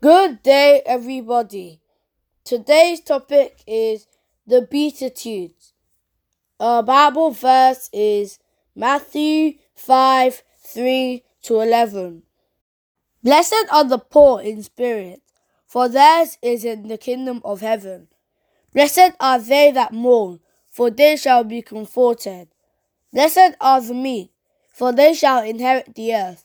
Good day, everybody. Today's topic is the Beatitudes. Our Bible verse is Matthew 5 3 to 11. Blessed are the poor in spirit, for theirs is in the kingdom of heaven. Blessed are they that mourn, for they shall be comforted. Blessed are the meek, for they shall inherit the earth.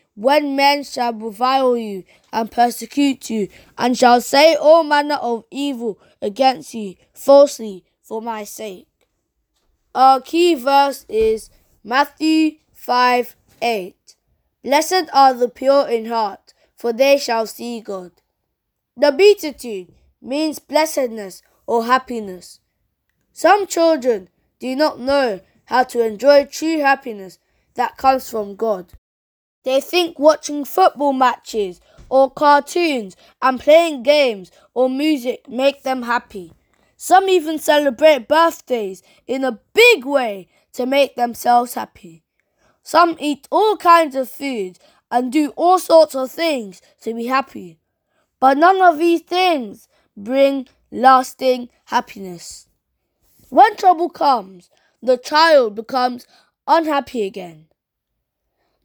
when men shall revile you and persecute you, and shall say all manner of evil against you falsely for my sake. Our key verse is Matthew 5 8. Blessed are the pure in heart, for they shall see God. The Beatitude means blessedness or happiness. Some children do not know how to enjoy true happiness that comes from God. They think watching football matches or cartoons and playing games or music make them happy. Some even celebrate birthdays in a big way to make themselves happy. Some eat all kinds of food and do all sorts of things to be happy. But none of these things bring lasting happiness. When trouble comes, the child becomes unhappy again.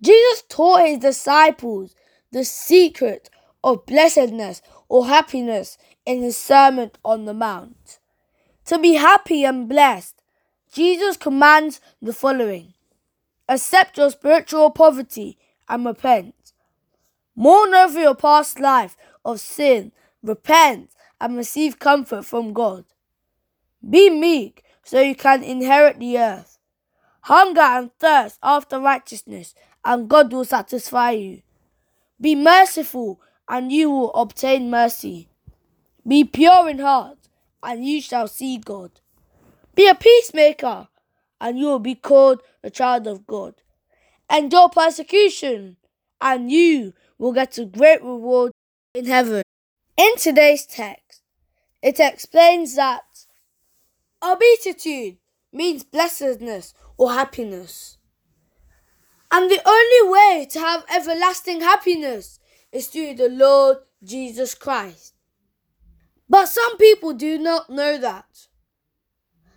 Jesus taught his disciples the secret of blessedness or happiness in his Sermon on the Mount. To be happy and blessed, Jesus commands the following Accept your spiritual poverty and repent. Mourn over your past life of sin, repent, and receive comfort from God. Be meek so you can inherit the earth. Hunger and thirst after righteousness and God will satisfy you. Be merciful, and you will obtain mercy. Be pure in heart, and you shall see God. Be a peacemaker, and you will be called a child of God. Endure persecution, and you will get a great reward in heaven. In today's text, it explains that a beatitude means blessedness or happiness. And the only way to have everlasting happiness is through the Lord Jesus Christ. But some people do not know that.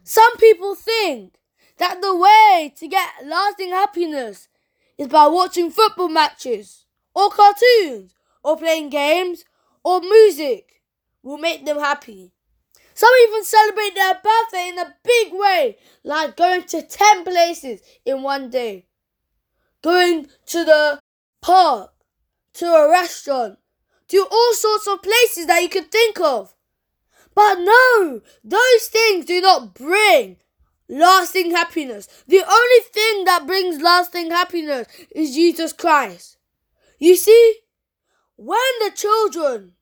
Some people think that the way to get lasting happiness is by watching football matches, or cartoons, or playing games, or music will make them happy. Some even celebrate their birthday in a big way, like going to 10 places in one day going to the park, to a restaurant, to all sorts of places that you could think of. But no, those things do not bring lasting happiness. The only thing that brings lasting happiness is Jesus Christ. You see, when the children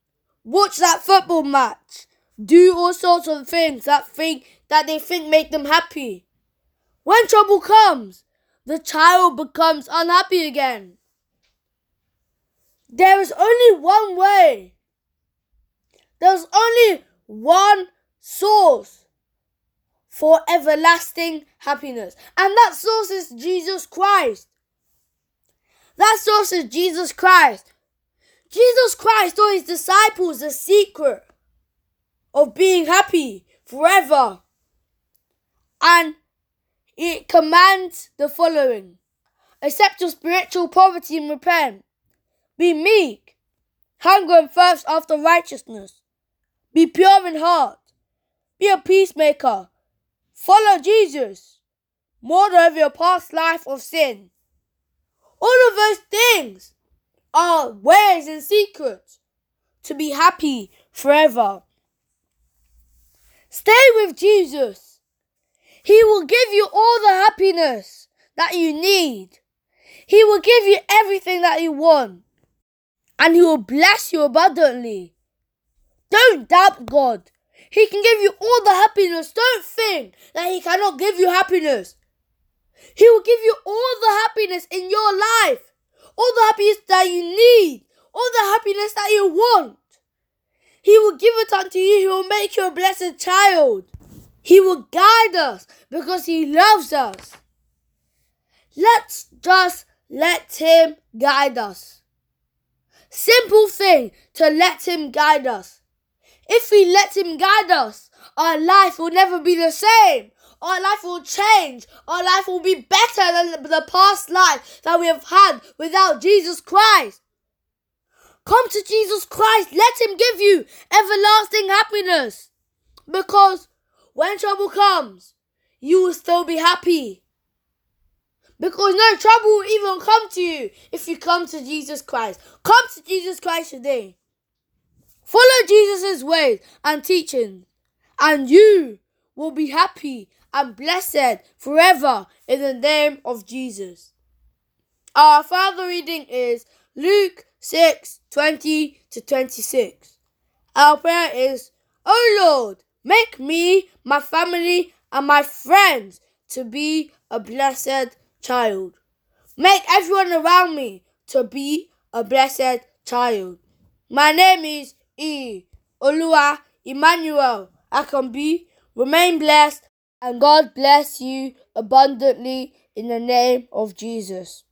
watch that football match, do all sorts of things that think that they think make them happy. When trouble comes, the child becomes unhappy again. There is only one way. There's only one source for everlasting happiness. And that source is Jesus Christ. That source is Jesus Christ. Jesus Christ told his disciples the secret of being happy forever. And it commands the following Accept your spiritual poverty and repent. Be meek. Hunger and thirst after righteousness. Be pure in heart. Be a peacemaker. Follow Jesus. Mourn over your past life of sin. All of those things are ways and secrets to be happy forever. Stay with Jesus. He will give you all the happiness that you need. He will give you everything that you want. And He will bless you abundantly. Don't doubt God. He can give you all the happiness. Don't think that He cannot give you happiness. He will give you all the happiness in your life, all the happiness that you need, all the happiness that you want. He will give it unto you. He will make you a blessed child. He will guide us because He loves us. Let's just let Him guide us. Simple thing to let Him guide us. If we let Him guide us, our life will never be the same. Our life will change. Our life will be better than the past life that we have had without Jesus Christ. Come to Jesus Christ. Let Him give you everlasting happiness. Because when trouble comes, you will still be happy. Because no trouble will even come to you if you come to Jesus Christ. Come to Jesus Christ today. Follow Jesus' ways and teachings, and you will be happy and blessed forever in the name of Jesus. Our Father reading is Luke 6 20 to 26. Our prayer is, O Lord, make me, my family, and my friends to be a blessed child. Make everyone around me to be a blessed child. My name is E. Olua Emmanuel Akambi. Remain blessed and God bless you abundantly in the name of Jesus.